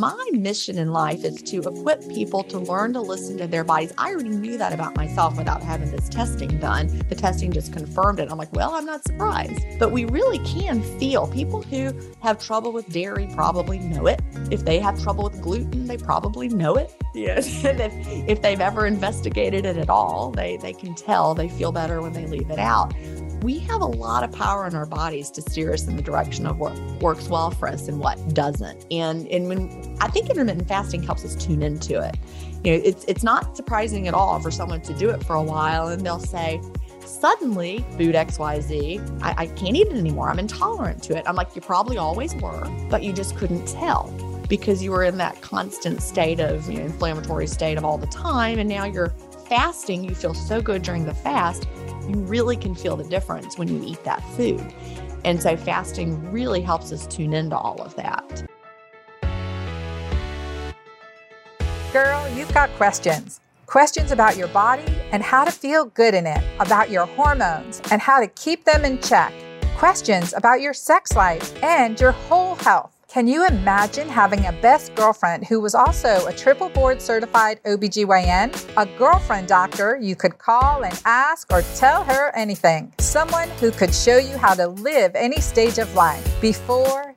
my mission in life is to equip people to learn to listen to their bodies. I already knew that about myself without having this testing done. The testing just confirmed it. I'm like, well, I'm not surprised. But we really can feel people who have trouble with dairy probably know it. If they have trouble with gluten, they probably know it. Yes. and if, if they've ever investigated it at all, they, they can tell they feel better when they leave it out we have a lot of power in our bodies to steer us in the direction of what works well for us and what doesn't. And and when I think intermittent fasting helps us tune into it. You know, it's it's not surprising at all for someone to do it for a while and they'll say, suddenly food XYZ, I, I can't eat it anymore. I'm intolerant to it. I'm like, you probably always were, but you just couldn't tell because you were in that constant state of you know, inflammatory state of all the time. And now you're fasting, you feel so good during the fast you really can feel the difference when you eat that food. And so fasting really helps us tune into all of that. Girl, you've got questions. Questions about your body and how to feel good in it, about your hormones and how to keep them in check. Questions about your sex life and your whole health. Can you imagine having a best girlfriend who was also a triple board certified OBGYN? A girlfriend doctor you could call and ask or tell her anything. Someone who could show you how to live any stage of life before,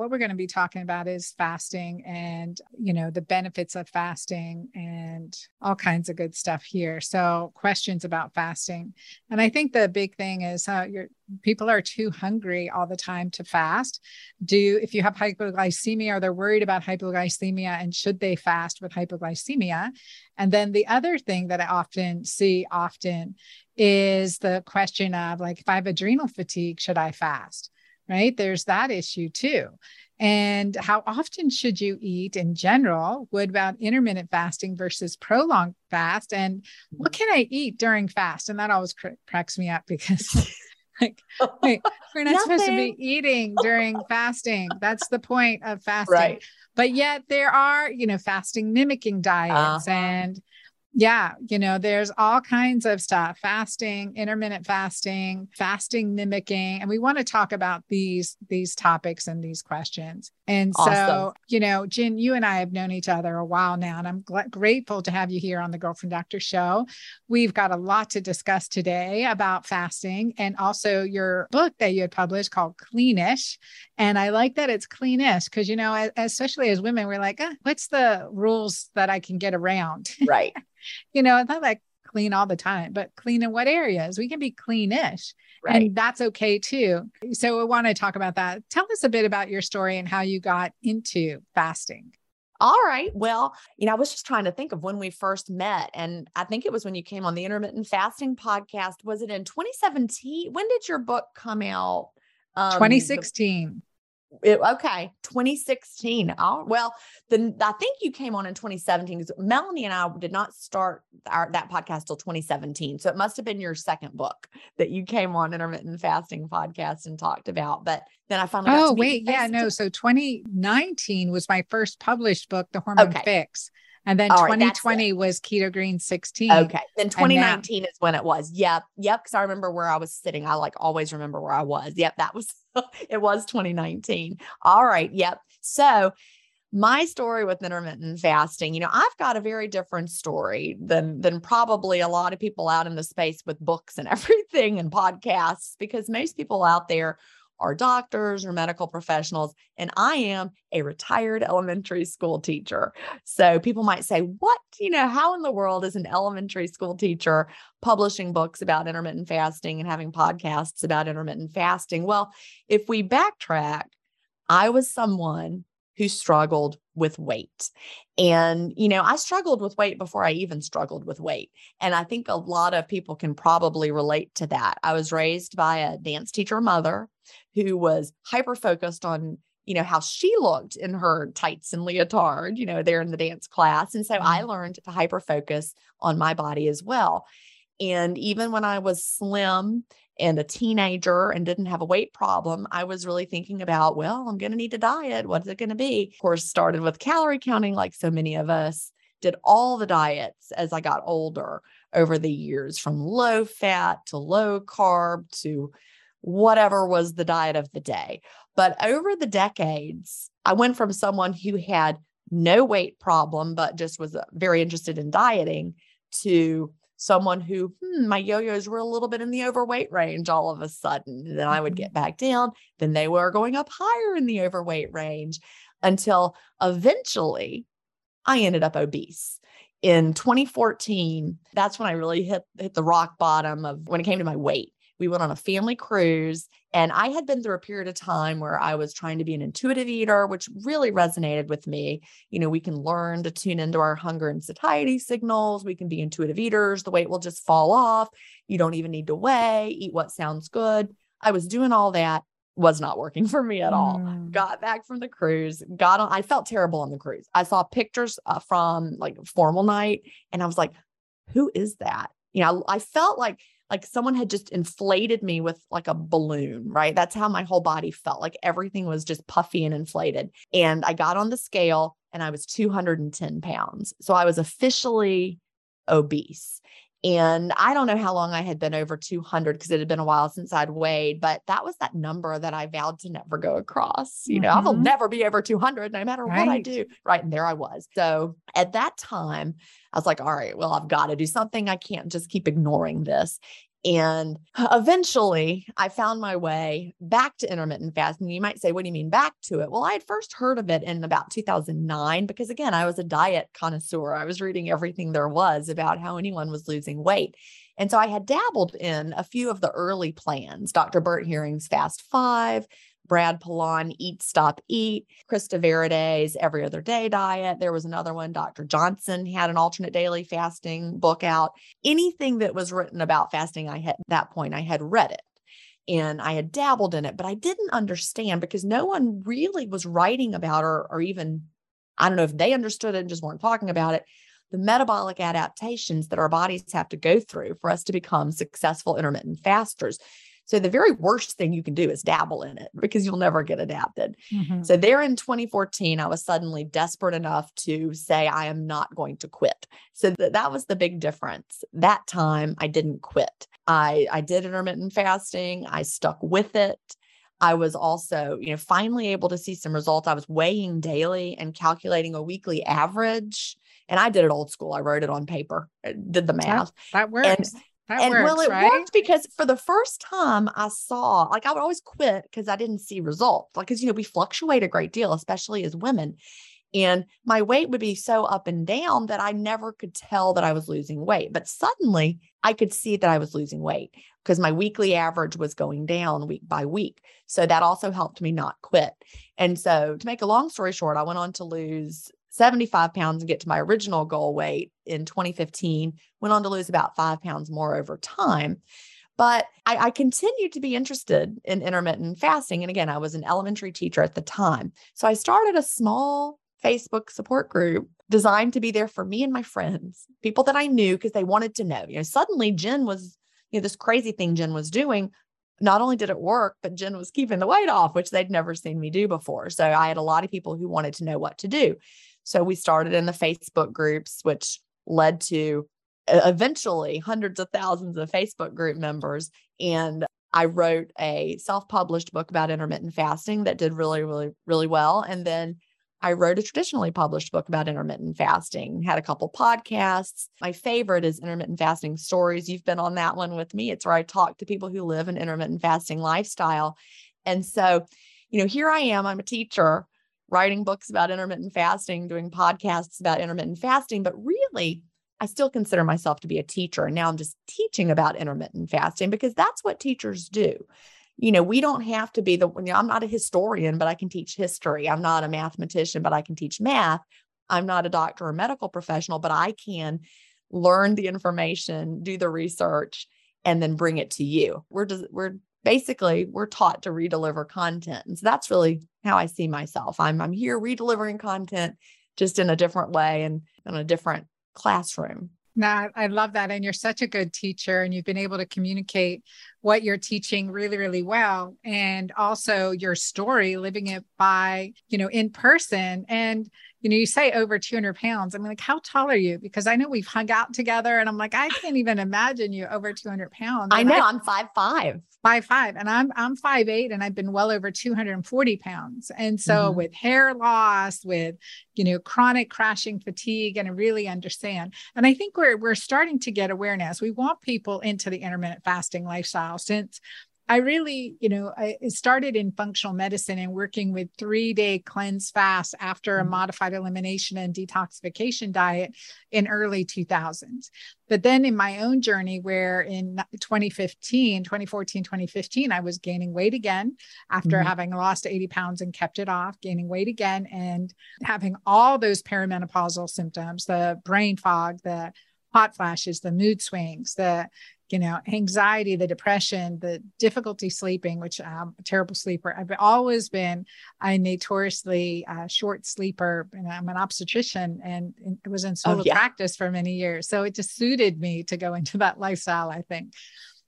What we're going to be talking about is fasting and you know the benefits of fasting and all kinds of good stuff here. So questions about fasting. And i think the big thing is how your people are too hungry all the time to fast. Do if you have hypoglycemia or they're worried about hypoglycemia and should they fast with hypoglycemia? And then the other thing that i often see often is the question of like if i have adrenal fatigue should i fast right? There's that issue too. And how often should you eat in general? What about intermittent fasting versus prolonged fast? And what can I eat during fast? And that always cr- cracks me up because. like wait, we're not supposed to be eating during fasting that's the point of fasting right. but yet there are you know fasting mimicking diets uh-huh. and yeah, you know, there's all kinds of stuff fasting, intermittent fasting, fasting mimicking, and we want to talk about these these topics and these questions. And awesome. so, you know, Gin, you and I have known each other a while now, and I'm gl- grateful to have you here on the Girlfriend Doctor show. We've got a lot to discuss today about fasting and also your book that you had published called Cleanish. And I like that it's cleanish because, you know, especially as women, we're like, ah, what's the rules that I can get around? Right. you know, it's not like clean all the time, but clean in what areas? We can be cleanish. Right. And that's okay too. So I want to talk about that. Tell us a bit about your story and how you got into fasting. All right. Well, you know, I was just trying to think of when we first met. And I think it was when you came on the intermittent fasting podcast. Was it in 2017? When did your book come out? Um, 2016. It, okay, 2016. Oh, well, then I think you came on in 2017 because Melanie and I did not start our, that podcast till 2017. So it must have been your second book that you came on intermittent fasting podcast and talked about. But then I finally. oh wait, yeah, no. So 2019 was my first published book, The Hormone okay. Fix. And then All 2020 right, was Keto Green 16. Okay. Then 2019 is when it was. Yep. Yep. Cause I remember where I was sitting. I like always remember where I was. Yep. That was, it was 2019. All right. Yep. So my story with intermittent fasting, you know, I've got a very different story than than probably a lot of people out in the space with books and everything and podcasts because most people out there are doctors or medical professionals, and I am a retired elementary school teacher. So people might say, What, you know, how in the world is an elementary school teacher publishing books about intermittent fasting and having podcasts about intermittent fasting? Well, if we backtrack, I was someone who struggled with weight. And, you know, I struggled with weight before I even struggled with weight. And I think a lot of people can probably relate to that. I was raised by a dance teacher mother who was hyper focused on you know, how she looked in her tights and leotard, you know, there in the dance class. And so mm-hmm. I learned to hyper focus on my body as well. And even when I was slim and a teenager and didn't have a weight problem, I was really thinking about, well, I'm going to need to diet. What's it going to be? Of course, started with calorie counting, like so many of us, did all the diets as I got older over the years, from low fat to low carb to whatever was the diet of the day. But over the decades, I went from someone who had no weight problem, but just was uh, very interested in dieting to someone who hmm, my yo-yos were a little bit in the overweight range all of a sudden then i would mm-hmm. get back down then they were going up higher in the overweight range until eventually i ended up obese in 2014 that's when i really hit hit the rock bottom of when it came to my weight we went on a family cruise and I had been through a period of time where I was trying to be an intuitive eater, which really resonated with me. You know, we can learn to tune into our hunger and satiety signals. We can be intuitive eaters. The weight will just fall off. You don't even need to weigh, eat what sounds good. I was doing all that was not working for me at all. Mm. Got back from the cruise, got on. I felt terrible on the cruise. I saw pictures uh, from like formal night and I was like, who is that? You know, I felt like like someone had just inflated me with like a balloon, right? That's how my whole body felt. Like everything was just puffy and inflated. And I got on the scale and I was 210 pounds. So I was officially obese. And I don't know how long I had been over 200 because it had been a while since I'd weighed, but that was that number that I vowed to never go across. You know, mm-hmm. I will never be over 200 no matter right. what I do. Right. And there I was. So at that time, I was like, all right, well, I've got to do something. I can't just keep ignoring this. And eventually I found my way back to intermittent fasting. You might say, what do you mean back to it? Well, I had first heard of it in about 2009 because, again, I was a diet connoisseur. I was reading everything there was about how anyone was losing weight. And so I had dabbled in a few of the early plans, Dr. Bert Herring's Fast Five, Brad Pilon, Eat, Stop, Eat, Krista Varady's Every Other Day Diet. There was another one, Dr. Johnson had an alternate daily fasting book out. Anything that was written about fasting, I had at that point, I had read it and I had dabbled in it, but I didn't understand because no one really was writing about or, or even, I don't know if they understood it and just weren't talking about it. The metabolic adaptations that our bodies have to go through for us to become successful intermittent fasters. So the very worst thing you can do is dabble in it because you'll never get adapted. Mm-hmm. So there in 2014, I was suddenly desperate enough to say, I am not going to quit. So th- that was the big difference. That time I didn't quit. I, I did intermittent fasting. I stuck with it. I was also, you know, finally able to see some results. I was weighing daily and calculating a weekly average. And I did it old school. I wrote it on paper, uh, did the math. That, that works. And that and works, well, it right? worked because for the first time I saw, like, I would always quit because I didn't see results. Like, because, you know, we fluctuate a great deal, especially as women. And my weight would be so up and down that I never could tell that I was losing weight. But suddenly I could see that I was losing weight because my weekly average was going down week by week. So that also helped me not quit. And so, to make a long story short, I went on to lose 75 pounds and get to my original goal weight in 2015. Went on to lose about five pounds more over time. But I, I, continued to be interested in intermittent fasting. And again, I was an elementary teacher at the time. So I started a small Facebook support group designed to be there for me and my friends, people that I knew because they wanted to know. You know, suddenly Gin was, you know, this crazy thing Gin was doing. Not only did it work, but Gin was keeping the weight off, which they'd never seen me do before. So I had a lot of people who wanted to know what to do. So we started in the Facebook groups, which led to eventually hundreds of thousands of Facebook group members. And I wrote a self published book about intermittent fasting that did really, really, really well. And then I wrote a traditionally published book about intermittent fasting, had a couple podcasts. My favorite is Intermittent Fasting Stories. You've been on that one with me. It's where I talk to people who live an intermittent fasting lifestyle. And so, you know, here I am, I'm a teacher writing books about intermittent fasting, doing podcasts about intermittent fasting, but really, I still consider myself to be a teacher. And now I'm just teaching about intermittent fasting because that's what teachers do. You know, we don't have to be the, you know, I'm not a historian, but I can teach history. I'm not a mathematician, but I can teach math. I'm not a doctor or medical professional, but I can learn the information, do the research, and then bring it to you. We're just, we're basically, we're taught to redeliver content. And so that's really how I see myself. I'm I'm here redelivering content just in a different way and in a different classroom. No, I love that. And you're such a good teacher, and you've been able to communicate what you're teaching really, really well. And also your story, living it by, you know, in person. And, you know, you say over 200 pounds. I'm like, how tall are you? Because I know we've hung out together, and I'm like, I can't even imagine you over 200 pounds. I know, I, I'm five five five five and i'm i'm five eight and i've been well over 240 pounds and so mm-hmm. with hair loss with you know chronic crashing fatigue and I really understand and i think we're we're starting to get awareness we want people into the intermittent fasting lifestyle since I really, you know, I started in functional medicine and working with three day cleanse fast after a mm-hmm. modified elimination and detoxification diet in early 2000s. But then in my own journey, where in 2015, 2014, 2015, I was gaining weight again after mm-hmm. having lost 80 pounds and kept it off, gaining weight again and having all those perimenopausal symptoms the brain fog, the hot flashes, the mood swings, the you know, anxiety, the depression, the difficulty sleeping, which I'm a terrible sleeper. I've always been a notoriously uh, short sleeper, and I'm an obstetrician, and, and it was in school oh, yeah. practice for many years. So it just suited me to go into that lifestyle, I think.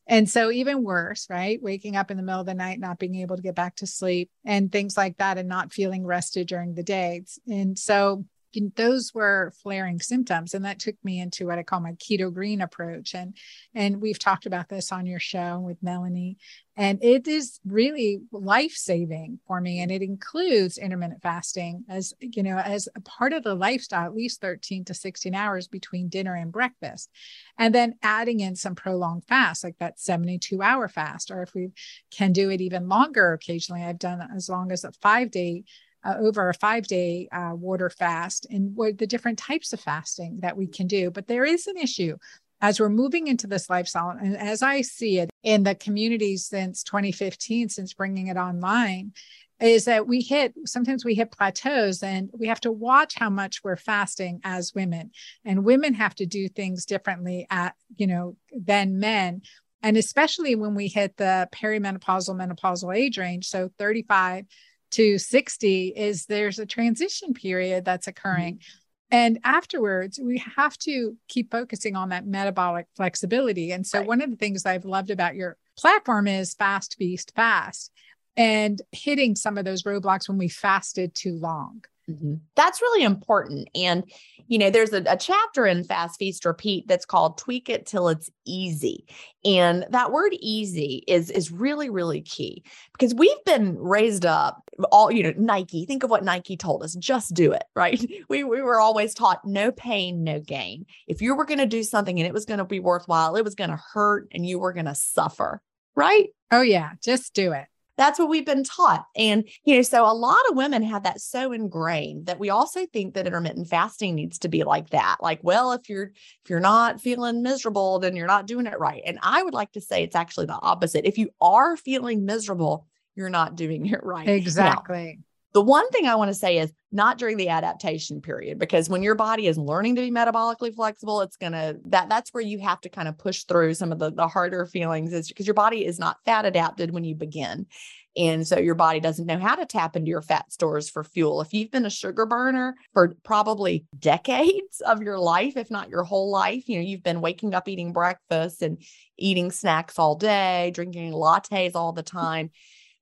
And so, even worse, right? Waking up in the middle of the night, not being able to get back to sleep, and things like that, and not feeling rested during the day. And so, those were flaring symptoms and that took me into what i call my keto green approach. And and we've talked about this on your show with melanie. And it is really life saving for me and it includes intermittent fasting as you know as a part of the lifestyle at least 13 to 16 hours between dinner and breakfast. And then adding in some prolonged fast like that 72 hour fast or if we can do it even longer occasionally. I've done as long as a 5 day uh, over a five day uh, water fast and what the different types of fasting that we can do. But there is an issue as we're moving into this lifestyle, and as I see it in the community since 2015, since bringing it online, is that we hit sometimes we hit plateaus and we have to watch how much we're fasting as women. And women have to do things differently at you know than men. And especially when we hit the perimenopausal menopausal age range so 35 to 60 is there's a transition period that's occurring. Mm-hmm. And afterwards, we have to keep focusing on that metabolic flexibility. And so, right. one of the things I've loved about your platform is fast, feast, fast, and hitting some of those roadblocks when we fasted too long. Mm-hmm. That's really important. And, you know, there's a, a, chapter in Fast Feast Repeat that's called Tweak It Till It's Easy. And that word easy is, is really, really key because we've been raised up all, you know, Nike, think of what Nike told us, just do it, right? We, we were always taught no pain, no gain. If you were going to do something and it was going to be worthwhile, it was going to hurt and you were going to suffer, right? Oh, yeah, just do it. That's what we've been taught. And, you know, so a lot of women have that so ingrained that we also think that intermittent fasting needs to be like that. Like, well, if you're if you're not feeling miserable, then you're not doing it right. And I would like to say it's actually the opposite. If you are feeling miserable, you're not doing it right. Exactly. Now, the one thing I want to say is not during the adaptation period, because when your body is learning to be metabolically flexible, it's gonna that that's where you have to kind of push through some of the, the harder feelings is because your body is not fat adapted when you begin. And so your body doesn't know how to tap into your fat stores for fuel. If you've been a sugar burner for probably decades of your life, if not your whole life, you know, you've been waking up eating breakfast and eating snacks all day, drinking lattes all the time,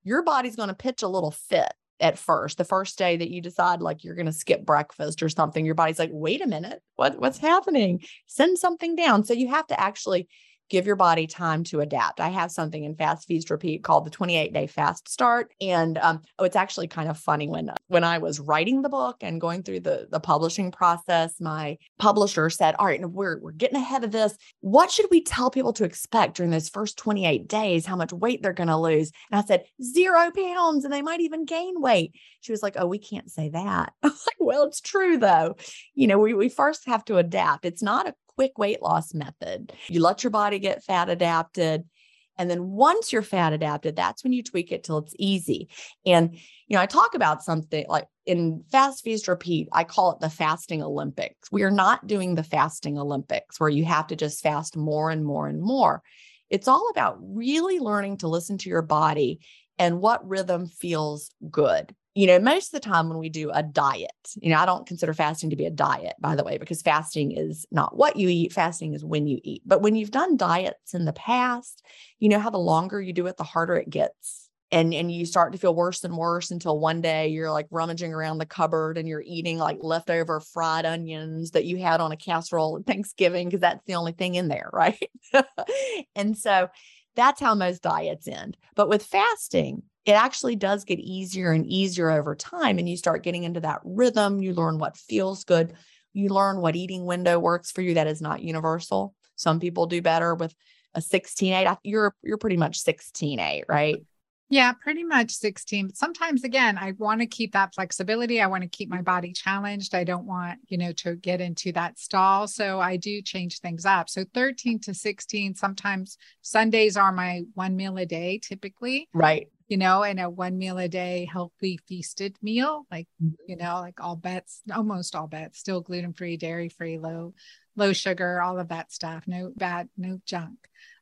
your body's going to pitch a little fit at first the first day that you decide like you're going to skip breakfast or something your body's like wait a minute. What what's happening? Send something down. So you have to actually give your body time to adapt. I have something in Fast Feast Repeat called the 28 day fast start. And um, oh, it's actually kind of funny when when I was writing the book and going through the, the publishing process, my publisher said, All right, we're, we're getting ahead of this. What should we tell people to expect during those first 28 days? How much weight they're going to lose? And I said, Zero pounds, and they might even gain weight. She was like, Oh, we can't say that. I'm like, Well, it's true though. You know, we, we first have to adapt. It's not a quick weight loss method. You let your body get fat adapted. And then once you're fat adapted, that's when you tweak it till it's easy. And, you know, I talk about something like in Fast Feast Repeat, I call it the fasting Olympics. We are not doing the fasting Olympics where you have to just fast more and more and more. It's all about really learning to listen to your body and what rhythm feels good. You know, most of the time when we do a diet, you know, I don't consider fasting to be a diet, by the way, because fasting is not what you eat, fasting is when you eat. But when you've done diets in the past, you know how the longer you do it, the harder it gets. And, and you start to feel worse and worse until one day you're like rummaging around the cupboard and you're eating like leftover fried onions that you had on a casserole at Thanksgiving because that's the only thing in there, right? and so that's how most diets end. But with fasting, it actually does get easier and easier over time. And you start getting into that rhythm. You learn what feels good. You learn what eating window works for you. That is not universal. Some people do better with a 16 8. You're you're pretty much 16 8, right? Yeah, pretty much 16. But sometimes again, I want to keep that flexibility. I want to keep my body challenged. I don't want, you know, to get into that stall. So I do change things up. So 13 to 16, sometimes Sundays are my one meal a day typically. Right you know, and a one meal a day healthy feasted meal, like, mm-hmm. you know, like all bets, almost all bets, still gluten free, dairy free, low, low sugar, all of that stuff. No bad, no junk.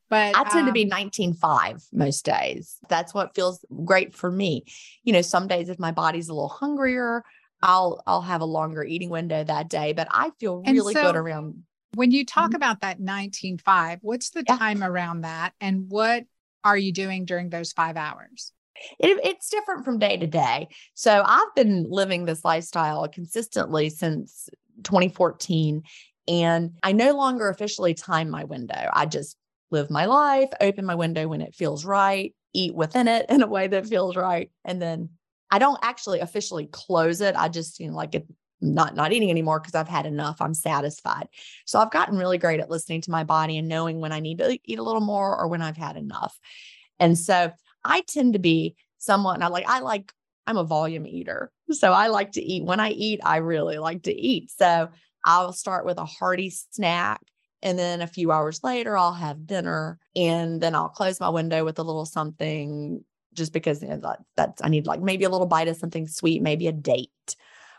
But I tend um, to be 19.5 um, most days. That's what feels great for me. You know, some days if my body's a little hungrier, I'll I'll have a longer eating window that day, but I feel really so, good around when you talk mm-hmm. about that 19.5, what's the yeah. time around that and what are you doing during those 5 hours? It, it's different from day to day. So I've been living this lifestyle consistently since 2014. And I no longer officially time my window. I just live my life, open my window when it feels right, eat within it in a way that feels right. And then I don't actually officially close it. I just, you know, like it not not eating anymore because I've had enough. I'm satisfied. So I've gotten really great at listening to my body and knowing when I need to eat a little more or when I've had enough. And so I tend to be someone I like, I like, I'm a volume eater. So I like to eat. When I eat, I really like to eat. So I'll start with a hearty snack. And then a few hours later, I'll have dinner and then I'll close my window with a little something just because you know, that, that's, I need like maybe a little bite of something sweet, maybe a date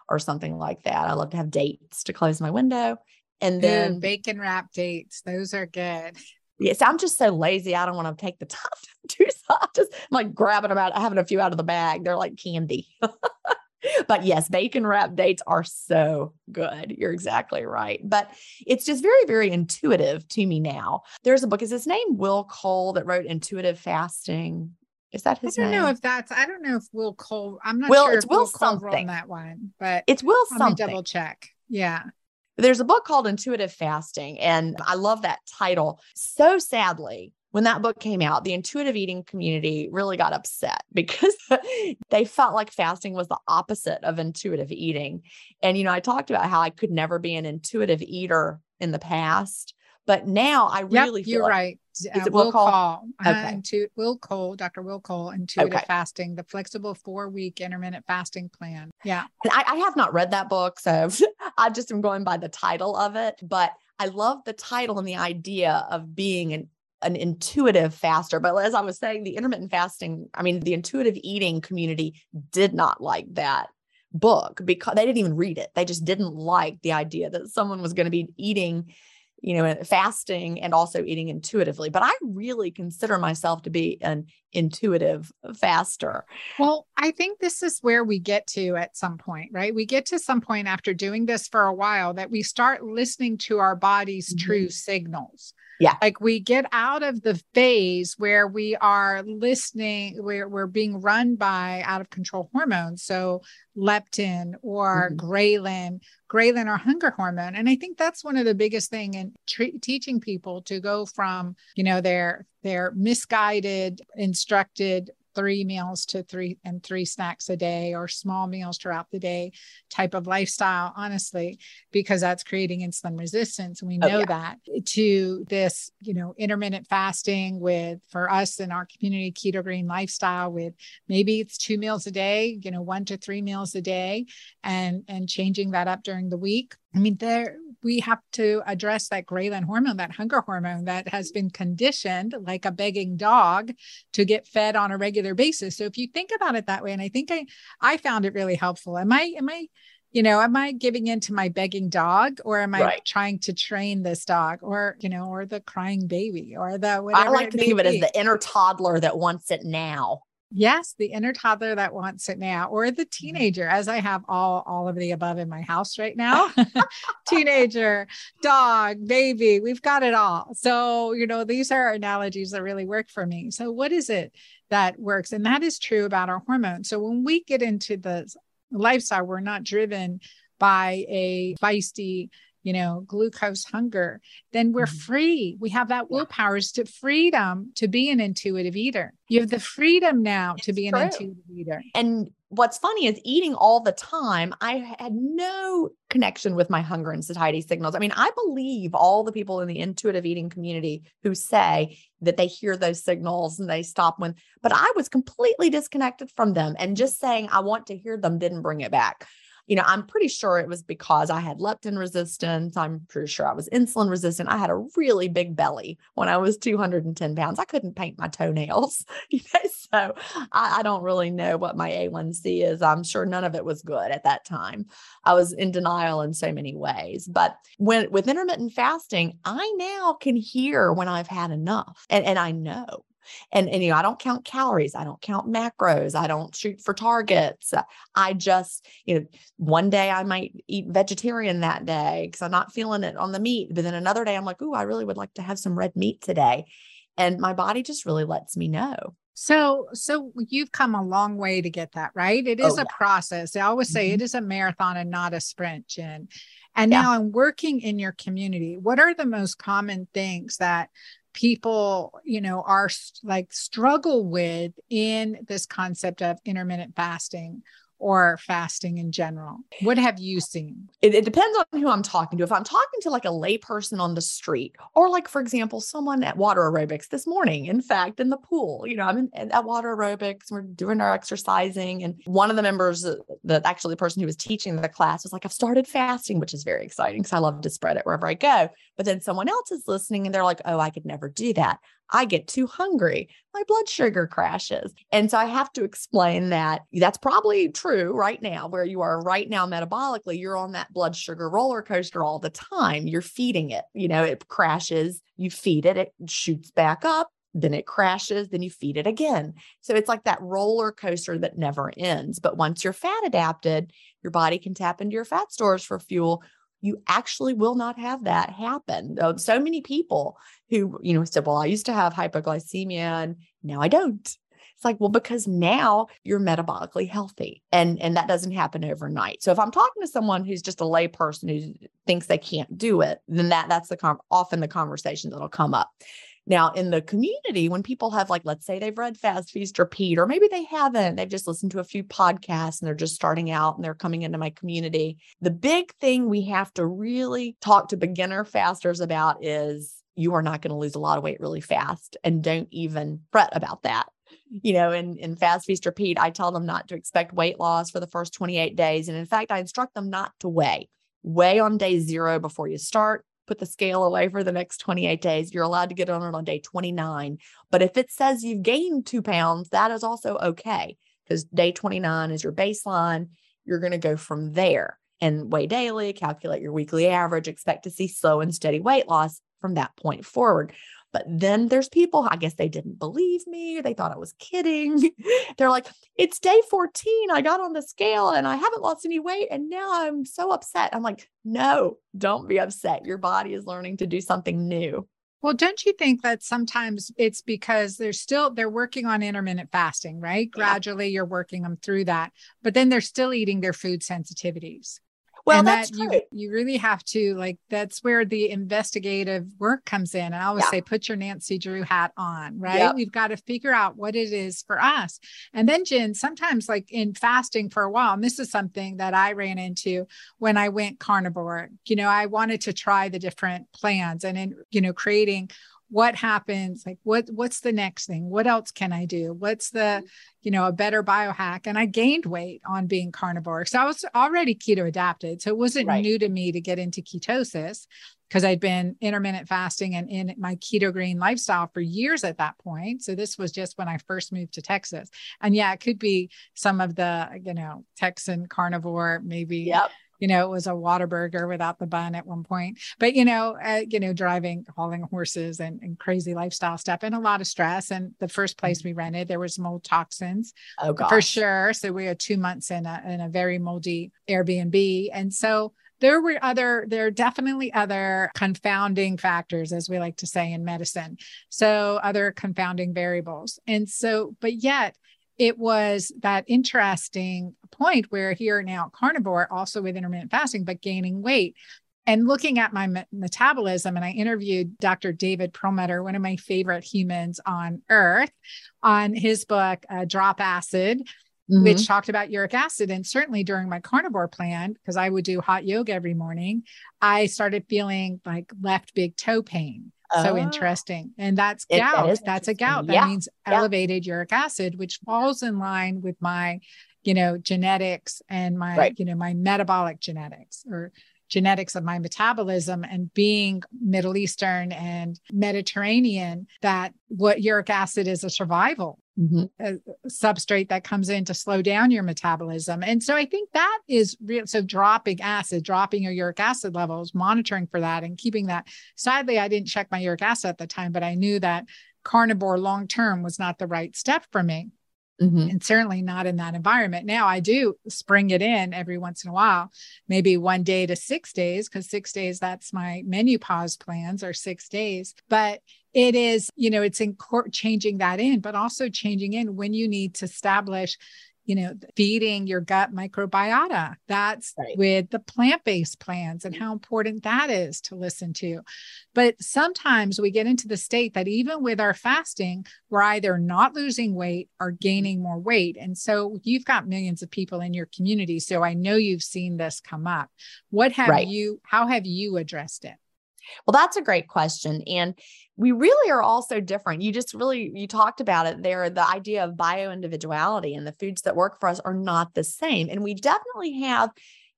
or something like that. I love to have dates to close my window. And then Ooh, bacon wrap dates, those are good. Yes, I'm just so lazy. I don't want to take the time to do so. I just I'm like grabbing them out, having a few out of the bag. They're like candy. but yes, bacon wrap dates are so good. You're exactly right. But it's just very, very intuitive to me now. There's a book, is his name Will Cole that wrote Intuitive Fasting? Is that his I don't name? know if that's I don't know if Will Cole. I'm not Will, sure it's Will, Will something. on that one, but it's Will something. double check. Yeah. There's a book called Intuitive Fasting, and I love that title. So sadly, when that book came out, the intuitive eating community really got upset because they felt like fasting was the opposite of intuitive eating. And, you know, I talked about how I could never be an intuitive eater in the past. But now I really yep, you're like, right. Uh, Will Cole, Cole uh, okay. Intu- Will Cole, Dr. Will Cole, intuitive okay. fasting, the flexible four week intermittent fasting plan. Yeah. And I, I have not read that book, so I just am going by the title of it. But I love the title and the idea of being an an intuitive faster. But as I was saying, the intermittent fasting, I mean, the intuitive eating community did not like that book because they didn't even read it. They just didn't like the idea that someone was going to be eating you know, fasting and also eating intuitively. But I really consider myself to be an intuitive faster. Well, I think this is where we get to at some point, right? We get to some point after doing this for a while that we start listening to our body's mm-hmm. true signals. Yeah. Like we get out of the phase where we are listening, where we're being run by out of control hormones. So leptin or mm-hmm. ghrelin, ghrelin or hunger hormone. And I think that's one of the biggest thing in tre- teaching people to go from, you know, their their misguided, instructed three meals to three and three snacks a day or small meals throughout the day type of lifestyle, honestly, because that's creating insulin resistance. And we oh, know oh, yeah. that to this, you know, intermittent fasting with for us in our community keto green lifestyle with maybe it's two meals a day, you know, one to three meals a day and and changing that up during the week. I mean, there we have to address that ghrelin hormone, that hunger hormone that has been conditioned like a begging dog to get fed on a regular basis. So if you think about it that way, and I think I I found it really helpful. Am I am I you know am i giving in to my begging dog or am i right. trying to train this dog or you know or the crying baby or the whatever i like to think of it as the inner toddler that wants it now Yes, the inner toddler that wants it now, or the Mm-hmm. teenager, as I have all all of the above in my house right now. teenager, dog, baby, we've got it all. So, you know, these are analogies that really work for me. So, what is it that works? And that is true about our hormones. So, when we get into the lifestyle, we're not driven by a feisty you know, glucose hunger, then we're Mhm. free. We have that willpower is to freedom to be an intuitive eater. You have the freedom now to It's be an intuitive eater. And what's funny is eating all the time, I had no connection with my hunger and satiety signals. I mean, I believe all the people in the intuitive eating community who say that they hear those signals and they stop when, but I was completely disconnected from them. And just saying, I want to hear them didn't bring it back. You know, I'm pretty sure it was because I had leptin resistance. I'm pretty sure I was insulin resistant. I had a really big belly when I was 210 pounds. I couldn't paint my toenails. You know, so I, I don't really know what my A1C is. I'm sure none of it was good at that time. I was in denial in so many ways. But when with intermittent fasting, I now can hear when I've had enough. And, and I know. And, and you know, I don't count calories, I don't count macros, I don't shoot for targets. I just, you know, one day I might eat vegetarian that day because I'm not feeling it on the meat. But then another day I'm like, oh, I really would like to have some red meat today. And my body just really lets me know. So, so you've come a long way to get that, right? It is Oh, a process. I always say Mhm. it is a marathon and not a sprint, Gin. And Yeah. now I'm working in your community. What are the most common things that people, you know, are like struggle with in this concept of intermittent fasting or fasting in general? What have you seen? it, it depends on who I'm talking to. If I'm talking to like a layperson on the street, or like, for example, someone at water aerobics this morning, in fact, in the pool, you know, I'm in, at water aerobics, we're doing our exercising. And one of the members, uh, that actually the person who was teaching the class was like, I've started fasting, which is very exciting because I love to spread it wherever I go. But then someone else is listening and they're like, oh, I could never do that. I get too hungry. My blood sugar crashes. And so I have to explain that that's probably true right now, where you are right now metabolically. You're on that blood sugar roller coaster all the time. You're feeding it. You know, it crashes, you feed it, it shoots back up, then it crashes, then you feed it again. So it's like that roller coaster that never ends. But once you're fat adapted, your body can tap into your fat stores for fuel you actually will not have that happen. So many people who, you know, said, Well, I used to have hypoglycemia and now I don't. It's like, well, because now you're metabolically healthy and, and that doesn't happen overnight. So if I'm talking to someone who's just a lay person who thinks they can't do it, then that that's the often the conversation that'll come up. Now, in the community, when people have, like, let's say they've read Fast Feast Repeat, or maybe they haven't, they've just listened to a few podcasts and they're just starting out and they're coming into my community. The big thing we have to really talk to beginner fasters about is you are not going to lose a lot of weight really fast and don't even fret about that. You know, in, in Fast Feast Repeat, I tell them not to expect weight loss for the first 28 days. And in fact, I instruct them not to weigh. Weigh on day zero before you start put the scale away for the next 28 days. You're allowed to get on it on day 29. But if it says you've gained two pounds, that is also okay because day 29 is your baseline. You're going to go from there and weigh daily, calculate your weekly average, expect to see slow and steady weight loss from that point forward. But then there's people, I guess they didn't believe me. They thought I was kidding. They're like, it's day 14. I got on the scale and I haven't lost any weight. And now I'm so upset. I'm like, no, don't be upset. Your body is learning to do something new. Well, don't you think that sometimes it's because they're still they're working on intermittent fasting, right? Yeah. Gradually you're working them through that, but then they're still eating their food sensitivities. Well, and that's that true. you you really have to like that's where the investigative work comes in and i always Yeah. say put your nancy drew hat on right Yep. we've got to figure out what it is for us and then Gin sometimes like in fasting for a while and this is something that i ran into when i went carnivore you know i wanted to try the different plans and in you know creating what happens like what what's the next thing? What else can i do? What's the mm-hmm. you know a better biohack? And i gained weight on being carnivore. So i was already keto adapted. So it wasn't Right. new to me to get into ketosis because i'd been intermittent fasting and in my keto green lifestyle for years at that point. So this was just when i first moved to texas. And yeah it could be some of the you know texan carnivore maybe Yep. You know, it was a Whataburger without the bun at one point. But you know, uh, you know, driving, hauling horses, and, and crazy lifestyle stuff, and a lot of stress. And the first place we rented, there was mold toxins, oh gosh. for sure. So we had two months in a in a very moldy Airbnb, and so there were other there are definitely other confounding factors as we like to say in medicine so other confounding variables and so but yet it was that interesting point where here now carnivore also with intermittent fasting but gaining weight and looking at my me- metabolism and i interviewed dr david perlmutter one of my favorite humans on earth on his book uh, drop acid mm-hmm. which talked about uric acid. And certainly during my carnivore plan, because I would do hot yoga every morning, I started feeling like left big toe pain. Oh. So interesting. And that's gout. That that's a gout. That yeah. means elevated yeah. uric acid, which falls in line with my, you know, genetics and my, right. you know, my metabolic genetics or genetics of my metabolism and being Middle Eastern and Mediterranean, that what uric acid is a survival mm-hmm. Substrate that comes in to slow down your metabolism. And so I think that is real. So dropping acid, dropping your uric acid levels, monitoring for that and keeping that. Sadly, I didn't check my uric acid at the time, but I knew that carnivore long term was not the right step for me. Mm-hmm. and certainly not in that environment. Now I do spring it in every once in a while, maybe one day to six days, because six days, that's my menopause plans or six days. But it is, you know, it's in court changing that in, but also changing in when you need to establish you know, feeding your gut microbiota. That's right. with the plant based plans and mm-hmm. how important that is to listen to. But sometimes we get into the state that even with our fasting, we're either not losing weight or mm-hmm. gaining more weight. And so you've got millions of people in your community. So I know you've seen this come up. What have right. you, how have you addressed it? Well, that's a great question. And we really are all so different. You just really, you talked about it there. The idea of bio individuality and the foods that work for us are not the same. And we definitely have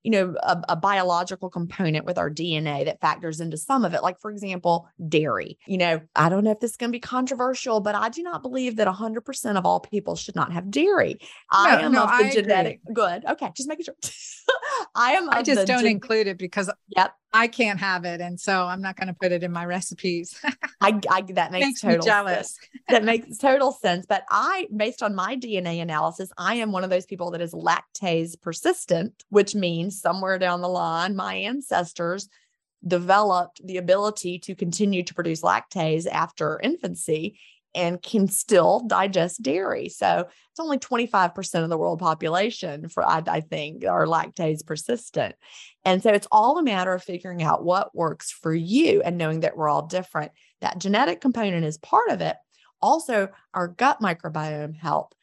you know a, a, biological component with our dna that factors into some of it like for example dairy you know i don't know if this is going to be controversial but i do not believe that 100% of all people should not have dairy no, i am no, of the I genetic agree. good okay just making sure i am i just don't gen- include it because yep I can't have it, and so I'm not going to put it in my recipes. I, I, that makes, makes total jealous. that makes total sense. But I, based on my DNA analysis, I am one of those people that is lactase persistent, which means somewhere down the line, my ancestors developed the ability to continue to produce lactase after infancy and can still digest dairy. So it's only 25% of the world population for I, I, think are lactase persistent. And so it's all a matter of figuring out what works for you and knowing that we're all different. That genetic component is part of it. Also, our gut microbiome health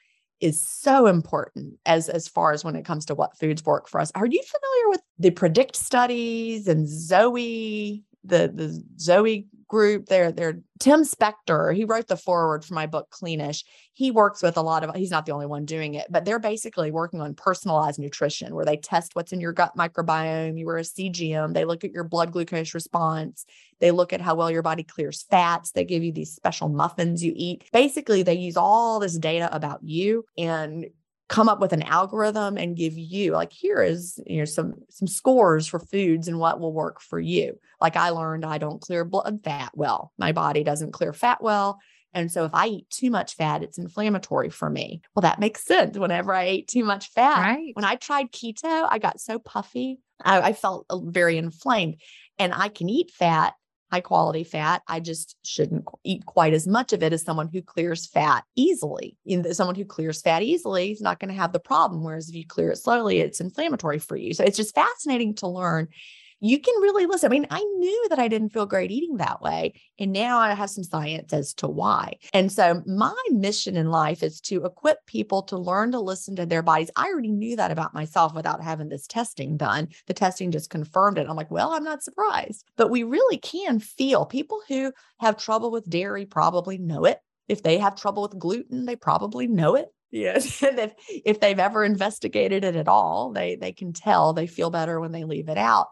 is so important as as far as when it comes to what foods work for us. Are you familiar with the predict studies and Zoe the the Zoe group. They're they're Tim Spector. He wrote the foreword for my book Cleanish. He works with a lot of. He's not the only one doing it, but they're basically working on personalized nutrition, where they test what's in your gut microbiome. You wear a CGM. They look at your blood glucose response. They look at how well your body clears fats. They give you these special muffins you eat. Basically, they use all this data about you and come up with an algorithm and give you like here is you know some some scores for foods and what will work for you. Like i learned i don't clear blood fat well. My body doesn't clear fat well. And so if i eat too much fat it's inflammatory for me. Well that makes sense. Whenever i ate too much fat right. when i tried keto i got so puffy I, I felt uh, very inflamed. And i can eat fat high quality fat. I just shouldn't eat quite as much of it as someone who clears fat easily. someone who clears fat easily is not going to have the problem. Whereas if you clear it slowly, it's inflammatory for you. So it's just fascinating to learn you can really listen. I mean, I knew that I didn't feel great eating that way. And now I have some science as to why. And so my mission in life is to equip people to learn to listen to their bodies. I already knew that about myself without having this testing done. The testing just confirmed it. I'm like, well, I'm not surprised. But we really can feel people who have trouble with dairy probably know it. If they have trouble with gluten, they probably know it. Yes. if, if they've ever investigated it at all, they they can tell they feel better when they leave it out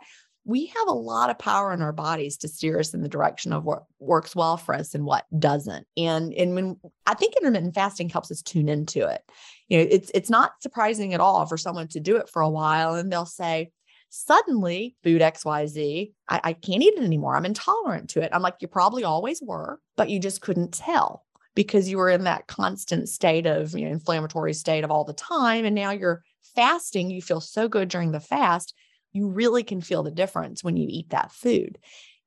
we have a lot of power in our bodies to steer us in the direction of what works well for us and what doesn't. And and when I think intermittent fasting helps us tune into it. You know, it's it's not surprising at all for someone to do it for a while and they'll say, suddenly food xyz I, I can't eat it anymore i'm intolerant to it i'm like you probably always were but you just couldn't tell because you were in that constant state of you know inflammatory state of all the time and now you're fasting you feel so good during the fast you really can feel the difference when you eat that food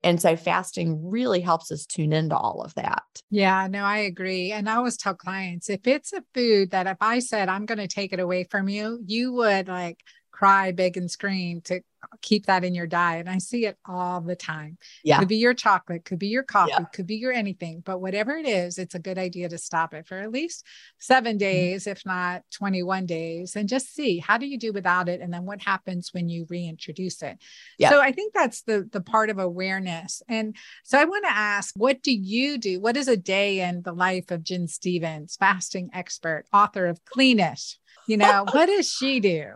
and so fasting really helps us tune into all of that. Yeah, no, I agree. And I always tell clients if it's a food that if I said I'm going to take it away from you, you would like cry, beg, and scream to keep that in your diet. And I see it all the time. Yeah. Could be your chocolate, could be your coffee, yeah. could be your anything, but whatever it is, it's a good idea to stop it for at least seven mm-hmm. days, mm-hmm. if not 21 days, and just see how do you do without it? And then what happens when you reintroduce it? Yeah. So I think that's the the part of awareness. And so I want to ask, what do you do? What is a day in the life of Gin Stephens, fasting expert, author of Cleanish? You know, what does she do?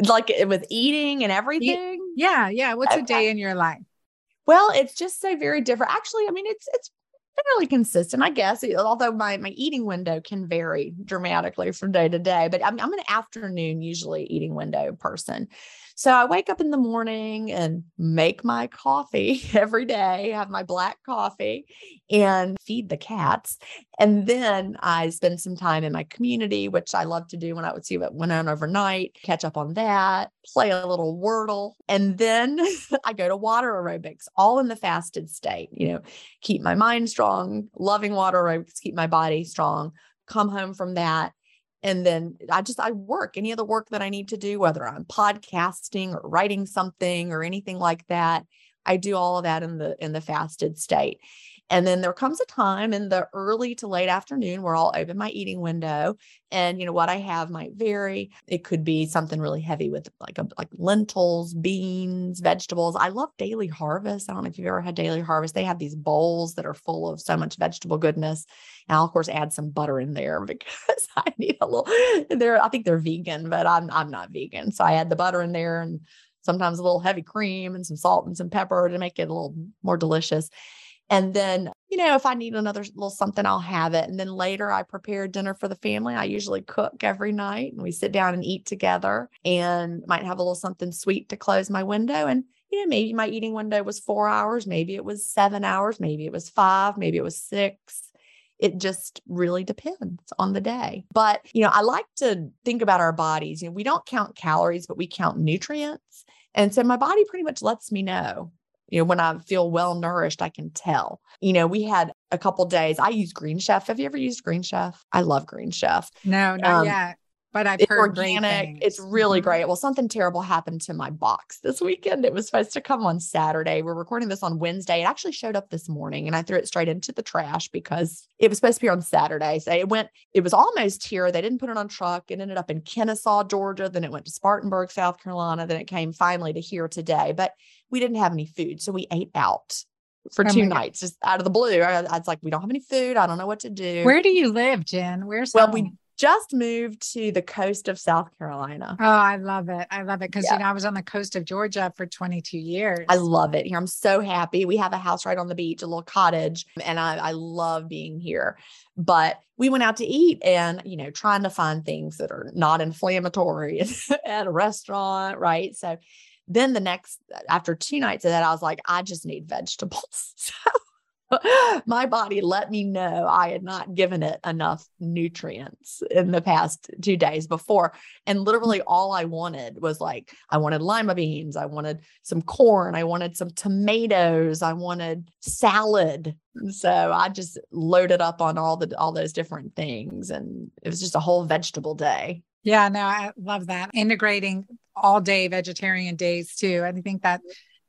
Like eh, with eating and everything. Yeah, yeah. What's okay. a day in your life? Well, it's just so very different. Actually, I mean, it's it's fairly consistent, I guess. Although my my eating window can vary dramatically from day to day, but I'm I'm an afternoon usually eating window person. So I wake up in the morning and make my coffee every day, have my black coffee and feed the cats. And then I spend some time in my community, which I love to do when I would see what went on overnight, catch up on that, play a little Wordle. And then I go to water aerobics, all in the fasted state, you know, keep my mind strong, loving water aerobics, keep my body strong, come home from that and then i just i work any of the work that i need to do whether i'm podcasting or writing something or anything like that i do all of that in the in the fasted state and then there comes a time in the early to late afternoon where I'll open my eating window. And you know what I have might vary. It could be something really heavy with like a, like lentils, beans, vegetables. I love Daily Harvest. I don't know if you've ever had Daily Harvest. They have these bowls that are full of so much vegetable goodness. And I'll of course add some butter in there because I need a little. They're I think they're vegan, but I'm I'm not vegan, so I add the butter in there and sometimes a little heavy cream and some salt and some pepper to make it a little more delicious. And then, you know, if I need another little something, I'll have it. And then later I prepare dinner for the family. I usually cook every night and we sit down and eat together and might have a little something sweet to close my window. And, you know, maybe my eating window was four hours, maybe it was seven hours, maybe it was five, maybe it was six. It just really depends on the day. But, you know, I like to think about our bodies. You know, we don't count calories, but we count nutrients. And so my body pretty much lets me know you know, when I feel well nourished, I can tell. You know, we had a couple days. I use Green Chef. Have you ever used Green Chef? I love Green Chef. No, not um, yet. But I've it's heard organic. It's really mm-hmm. great. Well, something terrible happened to my box this weekend. It was supposed to come on Saturday. We're recording this on Wednesday. It actually showed up this morning and I threw it straight into the trash because it was supposed to be on Saturday. So it went, it was almost here. They didn't put it on truck. It ended up in Kennesaw, Georgia. Then it went to Spartanburg, South Carolina. Then it came finally to here today. But we didn't have any food. So we ate out for oh two nights just out of the blue. I, I, was like, we don't have any food. I don't know what to do. Where do you live, Gin? Where's well, home? we just moved to the coast of South Carolina. Oh, I love it. I love it because yeah. you know I was on the coast of Georgia for 22 years. I love it here. I'm so happy. We have a house right on the beach, a little cottage, and I, I love being here. But we went out to eat and you know trying to find things that are not inflammatory at a restaurant, right? So then the next, after two nights of that, I was like, I just need vegetables. so my body let me know I had not given it enough nutrients in the past two days before. And literally mm. all I wanted was like, I wanted lima beans, I wanted some corn, I wanted some tomatoes, I wanted salad. So I just loaded up on all the all those different things. And it was just a whole vegetable day. Yeah, no, I love that. Integrating all day vegetarian days too. I think that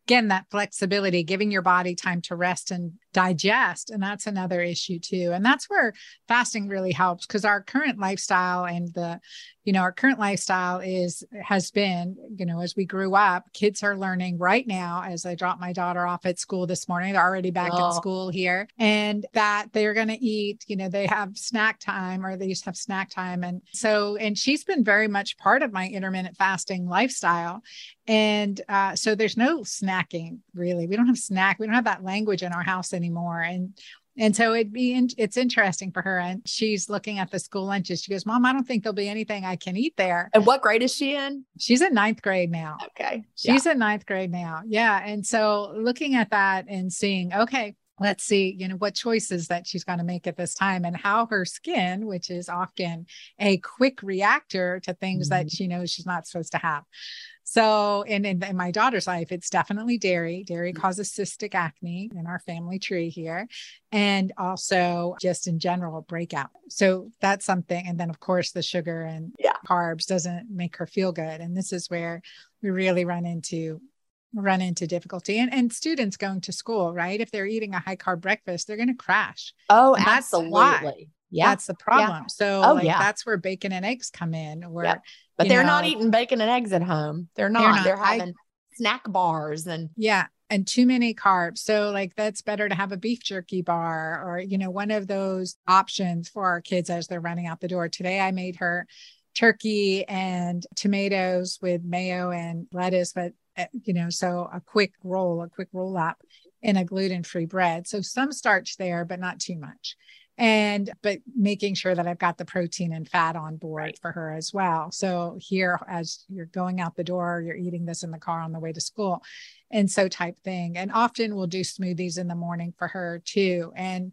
again, that flexibility, giving your body time to rest and digest. And that's another issue too. And that's where fasting really helps because our current lifestyle and the, you know, our current lifestyle is, has been, you know, as we grew up, kids are learning right now as I dropped my daughter off at school this morning. They're already back oh. at school here and that they're going to eat, you know, they have snack time or they just have snack time. And so, and she's been very much part of my intermittent fasting lifestyle. And uh, so there's no snacking really. We don't have snack. We don't have that language in our house anymore anymore. And and so it'd be in, it's interesting for her. And she's looking at the school lunches. She goes, Mom, I don't think there'll be anything I can eat there. And what grade is she in? She's in ninth grade now. Okay. She's yeah. in ninth grade now. Yeah. And so looking at that and seeing, okay, let's see, you know, what choices that she's going to make at this time and how her skin, which is often a quick reactor to things mm-hmm. that she knows she's not supposed to have. So, in, in, in my daughter's life, it's definitely dairy. Dairy mm. causes cystic acne in our family tree here, and also just in general breakout. So that's something. And then, of course, the sugar and yeah. carbs doesn't make her feel good. And this is where we really run into run into difficulty and, and students going to school right? If they're eating a high carb breakfast they're going to crash. Oh and absolutely. Yeah. that's the problem. Yeah. so oh, like, yeah. that's where bacon and eggs come in or but they're know, not eating bacon and eggs at home. They're not they're, not. they're having I, snack bars and yeah and too many carbs. So like that's better to have a beef jerky bar or you know one of those options for our kids as they're running out the door. Today i made her turkey and tomatoes with mayo and lettuce but Eh, you know so a quick roll a quick roll up in a gluten-free bread so some starch there but not too much and but making sure that I've got the protein and fat on board right. for her as well. So here, as you're going out the door, you're eating this in the car on the way to school, and so type thing. And often we'll do smoothies in the morning for her too, and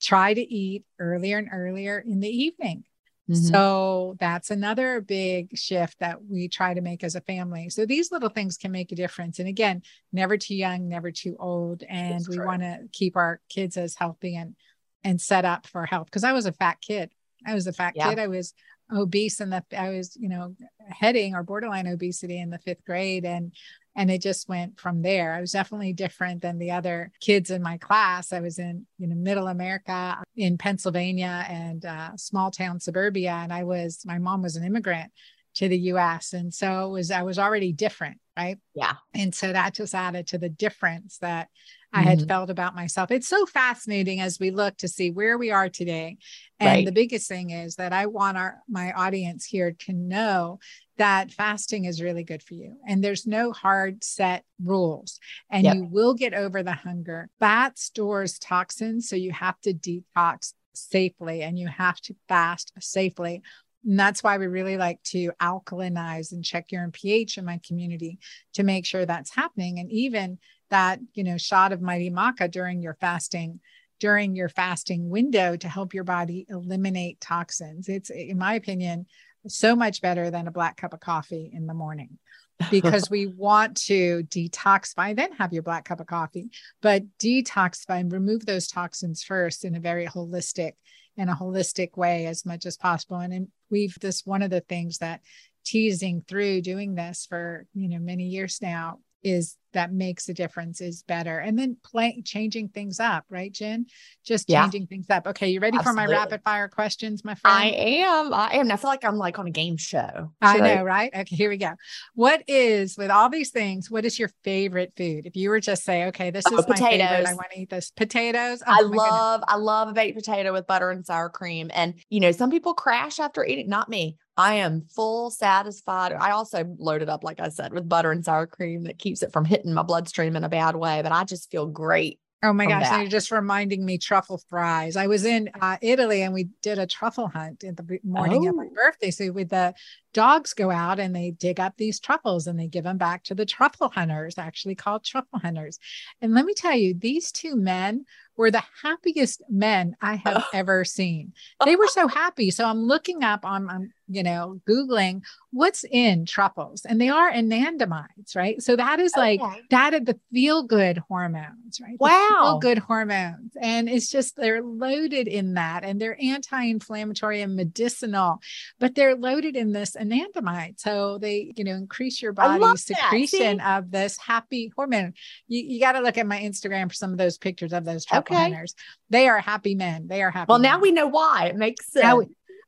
try to eat earlier and earlier in the evening. Mm-hmm. So that's another big shift that we try to make as a family. So these little things can make a difference. And again, never too young, never too old. And that's we want to keep our kids as healthy and and set up for health because I was a fat kid. I was a fat yeah. kid. I was obese and the I was, you know, heading or borderline obesity in the fifth grade. And and it just went from there. I was definitely different than the other kids in my class. I was in, you know, middle America in Pennsylvania and uh, small town suburbia. And I was, my mom was an immigrant to the US. And so it was, I was already different. Right. Yeah. And so that just added to the difference that I had mm-hmm. felt about myself. It's so fascinating as we look to see where we are today. And right. the biggest thing is that I want our my audience here to know that fasting is really good for you and there's no hard set rules and yep. you will get over the hunger. Fat stores toxins so you have to detox safely and you have to fast safely. And that's why we really like to alkalinize and check urine pH in my community to make sure that's happening. And even that you know shot of mighty maca during your fasting during your fasting window to help your body eliminate toxins. It's in my opinion so much better than a black cup of coffee in the morning because we want to detoxify then have your black cup of coffee but detoxify and remove those toxins first in a very holistic in a holistic way as much as possible. And, and we've this one of the things that teasing through doing this for you know many years now is that makes a difference is better. And then playing, changing things up, right, Gin? Just changing yeah. things up. Okay, you ready Absolutely. for my rapid fire questions, my friend? I am. I am. I feel like I'm like on a game show. I know, I? right? Okay, here we go. What is with all these things? What is your favorite food? If you were just say, okay, this oh, is oh, my potatoes. favorite. I want to eat this. Potatoes. Oh, I love. Goodness. I love a baked potato with butter and sour cream. And you know, some people crash after eating. Not me. I am full satisfied. I also loaded up, like I said, with butter and sour cream that keeps it from hitting my bloodstream in a bad way, but I just feel great. Oh my gosh, you're just reminding me truffle fries. I was in uh, Italy and we did a truffle hunt in the morning oh. of my oh. birthday. So with the dogs go out and they dig up these truffles and they give them back to the truffle hunters, actually called truffle hunters. And let me tell you, these two men were the happiest men I have ever seen. They were so happy. So I'm looking up on, on, you know, Googling what's in truffles and they are anandamides, right? So that is like, okay. that is the feel good hormones, right? Wow. Feel good hormones. And it's just, they're loaded in that and they're anti-inflammatory and medicinal, but they're loaded in this anandamide. So they, you know, increase your body's secretion of this happy hormone. You, you got to look at my Instagram for some of those pictures of those truffle okay. hunters. They are happy men. They are happy. Well, men. now we know why. It makes sense. Now,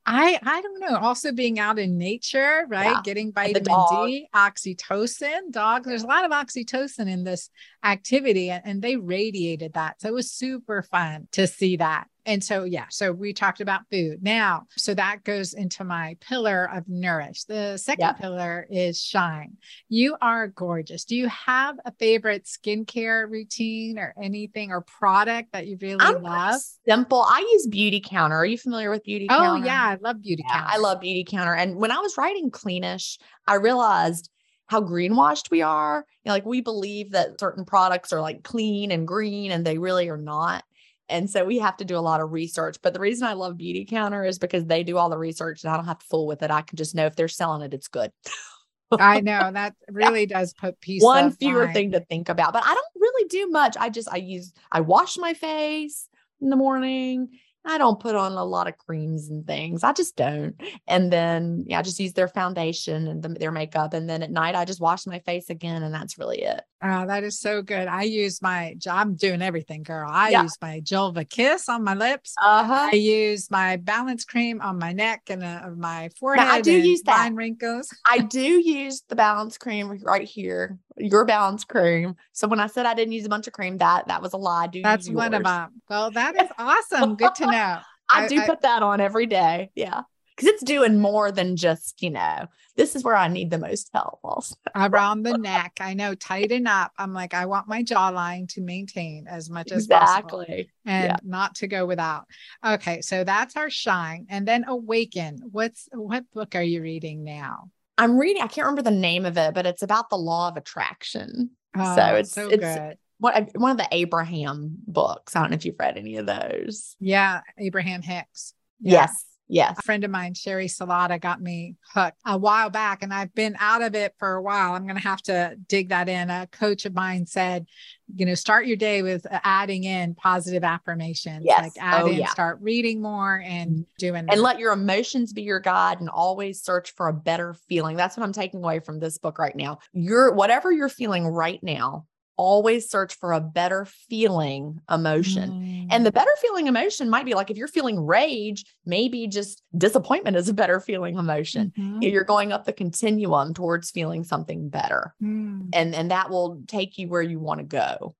I I don't know. Also being out in nature, right? Yeah. Getting vitamin D, oxytocin, dogs. There's a lot of oxytocin in this activity, and, and they radiated that. So it was super fun to see that. And so, yeah, so we talked about food. Now, so that goes into my pillar of nourish. The second pillar is shine. You are gorgeous. Do you have a favorite skincare routine or anything or product that you really I'm love? simple. I use Beauty Counter. Are you familiar with Beauty Oh, Counter? yeah, I love beauty Yeah, counter. I love Beauty Counter. And when I was writing Cleanish, I realized how greenwashed we are. You know, like we believe that certain products are like clean and green, and they really are not. And so we have to do a lot of research. But the reason I love Beauty Counter is because they do all the research and I don't have to fool with it. I can just know if they're selling it, it's good. I know that really does put peace. One fewer mind. thing to think about. But I don't really do much. I just I use I wash my face in the morning. I don't put on a lot of creams and things. I just don't. And then yeah, I just use their foundation and the, their makeup. And then at night I just wash my face again, and that's really it. Oh, that is so good. I use my, I'm doing everything, girl. I Yeah. use my Julva Kiss on my lips. Uh huh. I use my balance cream on my neck and uh, my forehead. I do use that. wrinkles. I do use the balance cream right here, your balance cream. So when I said I didn't use a bunch of cream, that that was a lie. I do That's one of them. Well, that is awesome. Good to know. I, I- do I- put that on every day. Yeah. Because it's doing more than just, you know, this is where I need the most help also. Around the neck. I know, tighten up. I'm like, I want my jawline to maintain as much as possible Exactly. and Yeah. not to go without. Okay, so that's our shine. And then awaken. What's what book are you reading now? I'm reading, I can't remember the name of it, but it's about the law of attraction. Oh, it's- so it's- good. One, one of the Abraham books. I don't know if you've read any of those. Yeah, Abraham Hicks. Yeah. Yes. Yes. A friend of mine, Sherry Salata, got me hooked a while back, and I've been out of it for a while. I'm going to have to dig that in. A coach of mine said, you know, start your day with adding in positive affirmations. Yes. Like add Oh, in, yeah. start reading more and mm-hmm. doing and that. let your emotions be your guide and always search for a better feeling. That's what I'm taking away from this book right now. You're whatever you're feeling right now, always search for a better feeling emotion. And Mm. the better feeling emotion might be like if you're feeling rage, maybe just disappointment is a better feeling emotion. Mhm. You're going up the continuum towards feeling something better. Mm. And and that will take you where you want to go.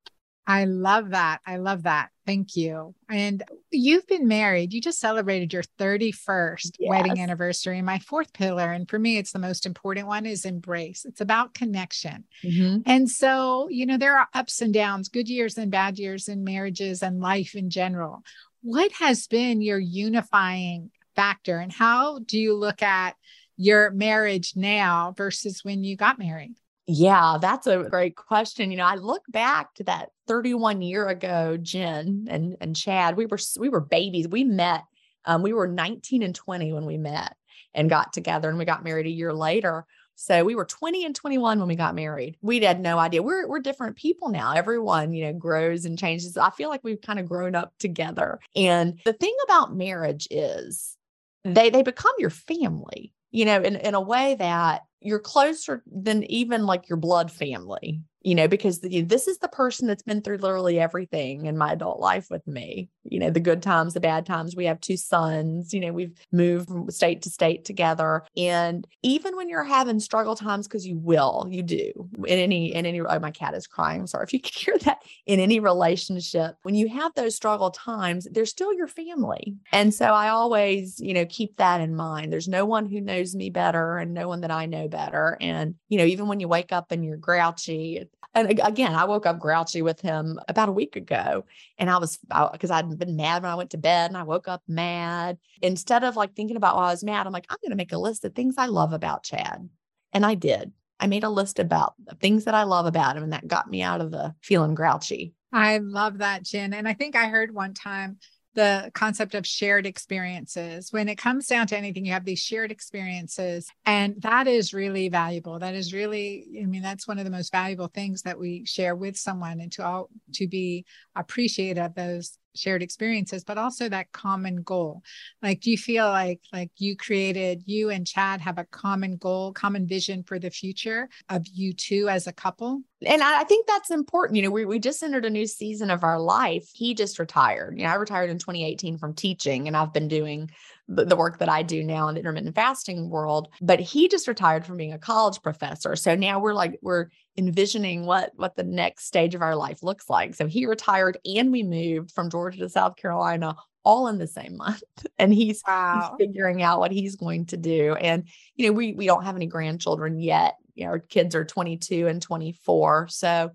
I love that. I love that. Thank you. And you've been married. You just celebrated your 31st wedding anniversary. And my fourth pillar, and for me, it's the most important one, is embrace. It's about connection. Mm-hmm. And so, you know, there are ups and downs, good years and bad years in marriages and life in general. What has been your unifying factor, and how do you look at your marriage now versus when you got married? Yeah, that's a great question. You know, I look back to that 31 year ago, Gin and and Chad. We were we were babies. We met. Um, we were 19 and 20 when we met and got together, and we got married a year later. So we were 20 and 21 when we got married. We had no idea. We're we're different people now. Everyone, you know, grows and changes. I feel like we've kind of grown up together. And the thing about marriage is they they become your family, you know, in, in a way that you're closer than even like your blood family, you know, because the, this is the person that's been through literally everything in my adult life with me, you know, the good times, the bad times. We have two sons, you know, we've moved from state to state together. And even when you're having struggle times, because you will, you do in any, in any, oh, my cat is crying. I'm sorry if you can hear that in any relationship. When you have those struggle times, they're still your family. And so I always, you know, keep that in mind. There's no one who knows me better and no one that I know better. And, you know, even when you wake up and you're grouchy, and again, I woke up grouchy with him about a week ago and I was, because I'd been mad when I went to bed and I woke up mad. Instead of like thinking about why I was mad, I'm like, I'm going to make a list of things I love about Chad. And I did. I made a list about the things that I love about him and that got me out of the feeling grouchy. I love that, Gin. And I think I heard one time the concept of shared experiences. When it comes down to anything, you have these shared experiences. And that is really valuable. That is really, I mean, that's one of the most valuable things that we share with someone and to all to be appreciative of those shared experiences, but also that common goal. Like, do you feel like like you created, you and Chad have a common goal, common vision for the future of you two as a couple? and I think that's important. You know, we, we just entered a new season of our life. He just retired. You know, I retired in 2018 from teaching, and I've been doing the, work that I do now in the intermittent fasting world. But he just retired from being a college professor. So now we're like, we're envisioning what what the next stage of our life looks like. So he retired and we moved from Georgia to South Carolina all in the same month. And he's, wow. he's figuring out what he's going to do. And, you know, we we don't have any grandchildren yet. You know, our kids are 22 and 24. So,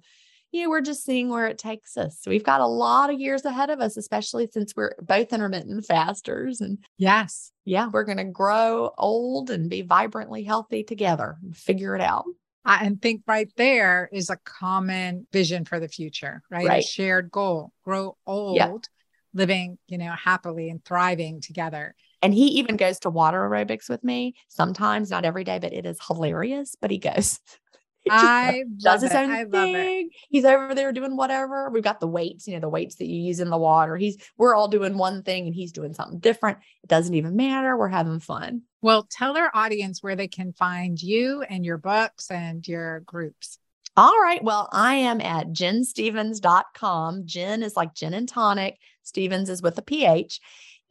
you know, we're just seeing where it takes us. So we've got a lot of years ahead of us, especially since we're both intermittent fasters. And yes, yeah, we're going to grow old and be vibrantly healthy together and figure it out. I and think right there is a common vision for the future, right? Right. A shared goal, grow old, Yeah. living, you know, happily and thriving together. And he even goes to water aerobics with me sometimes, not every day, but it is hilarious. But he goes. I does love his it. own I thing. He's over there doing whatever. We've got the weights, you know, the weights that you use in the water. He's we're all doing one thing and he's doing something different. It doesn't even matter. We're having fun. Well, tell our audience where they can find you and your books and your groups. All right. Well, I am at ginstephens.com. Gin is like gin and tonic. Stephens is with a PH.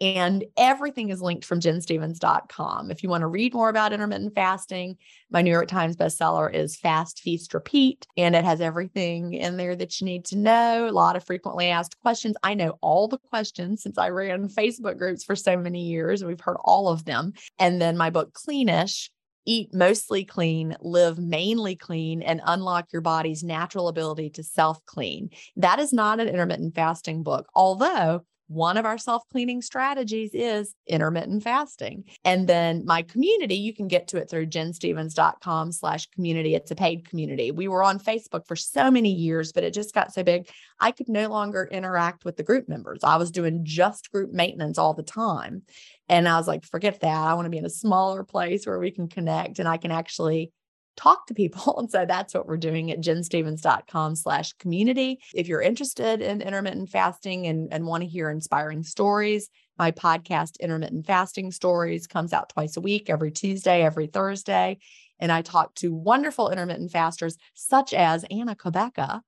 And everything is linked from ginstephens.com. If you want to read more about intermittent fasting, my New York Times bestseller is Fast, Feast, Repeat. And it has everything in there that you need to know. A lot of frequently asked questions. I know all the questions since I ran Facebook groups for so many years. And we've heard all of them. And then my book, Cleanish, eat mostly clean, live mainly clean, and unlock your body's natural ability to self clean. That is not an intermittent fasting book, although one of our self cleaning strategies is intermittent fasting. And then my community, you can get to it through ginstephens.com slash community. It's a paid community. We were on Facebook for so many years, but it just got so big. I could no longer interact with the group members. I was doing just group maintenance all the time. And I was like, forget that. I want to be in a smaller place where we can connect and I can actually talk to people. And so that's what we're doing at ginstephens.com slash community. If you're interested in intermittent fasting and, and want to hear inspiring stories, my podcast, Intermittent Fasting Stories, comes out twice a week, every Tuesday, every Thursday. And I talk to wonderful intermittent fasters such as Anna Cabeca,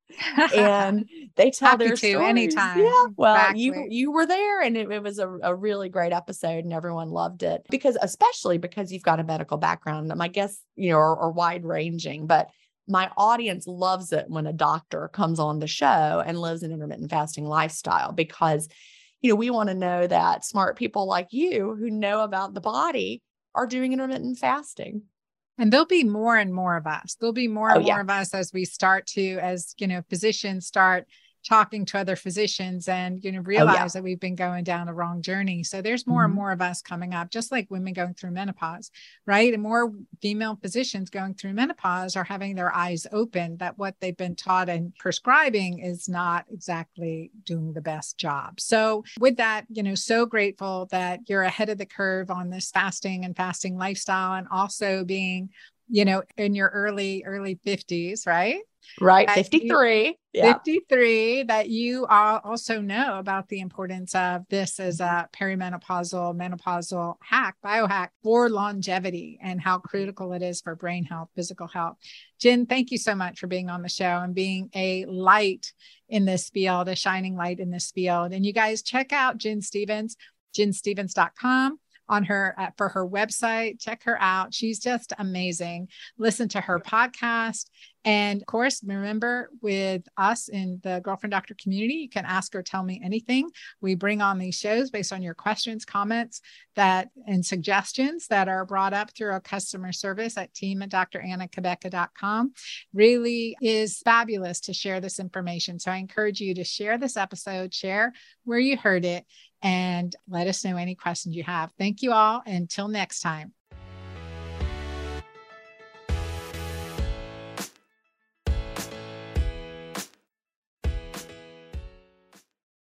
and they tell Happy their to, stories. anytime. Yeah, well, you Exactly. you were there, and it, it was a, a really great episode, and everyone loved it because, especially because you've got a medical background. My guess, you know, are, are wide ranging, but my audience loves it when a doctor comes on the show and lives an intermittent fasting lifestyle because, you know, we want to know that smart people like you who know about the body are doing intermittent fasting. And there'll be more and more of us. There'll be more Oh, and more yeah. of us as we start to, as you know, physicians start talking to other physicians and you know realize that we've been going down a wrong journey. So there's more and Mhm. more of us coming up, just like women going through menopause, right? And more female physicians going through menopause are having their eyes open that what they've been taught and prescribing is not exactly doing the best job. So with that, you know, so grateful that you're ahead of the curve on this fasting and fasting lifestyle and also being you know, in your early, early 50s, right? Right. That you- 53. Yeah. 53, that you all also know about the importance of this as a perimenopausal, menopausal hack, biohack for longevity and how critical it is for brain health, physical health. Gin, thank you so much for being on the show and being a light in this field, a shining light in this field. And you guys check out Gin Stephens, ginstephens.com on her uh, for her website. Check her out. She's just amazing. Listen to her podcast. And of course remember with us in the girlfriend doctor community you can ask or tell me anything. We bring on these shows based on your questions comments that and suggestions that are brought up through our customer service at team at drannacabeca.com really is fabulous to share this information. So i encourage you to share this episode share where you heard it and let us know any questions you have. Thank you all. Until next time.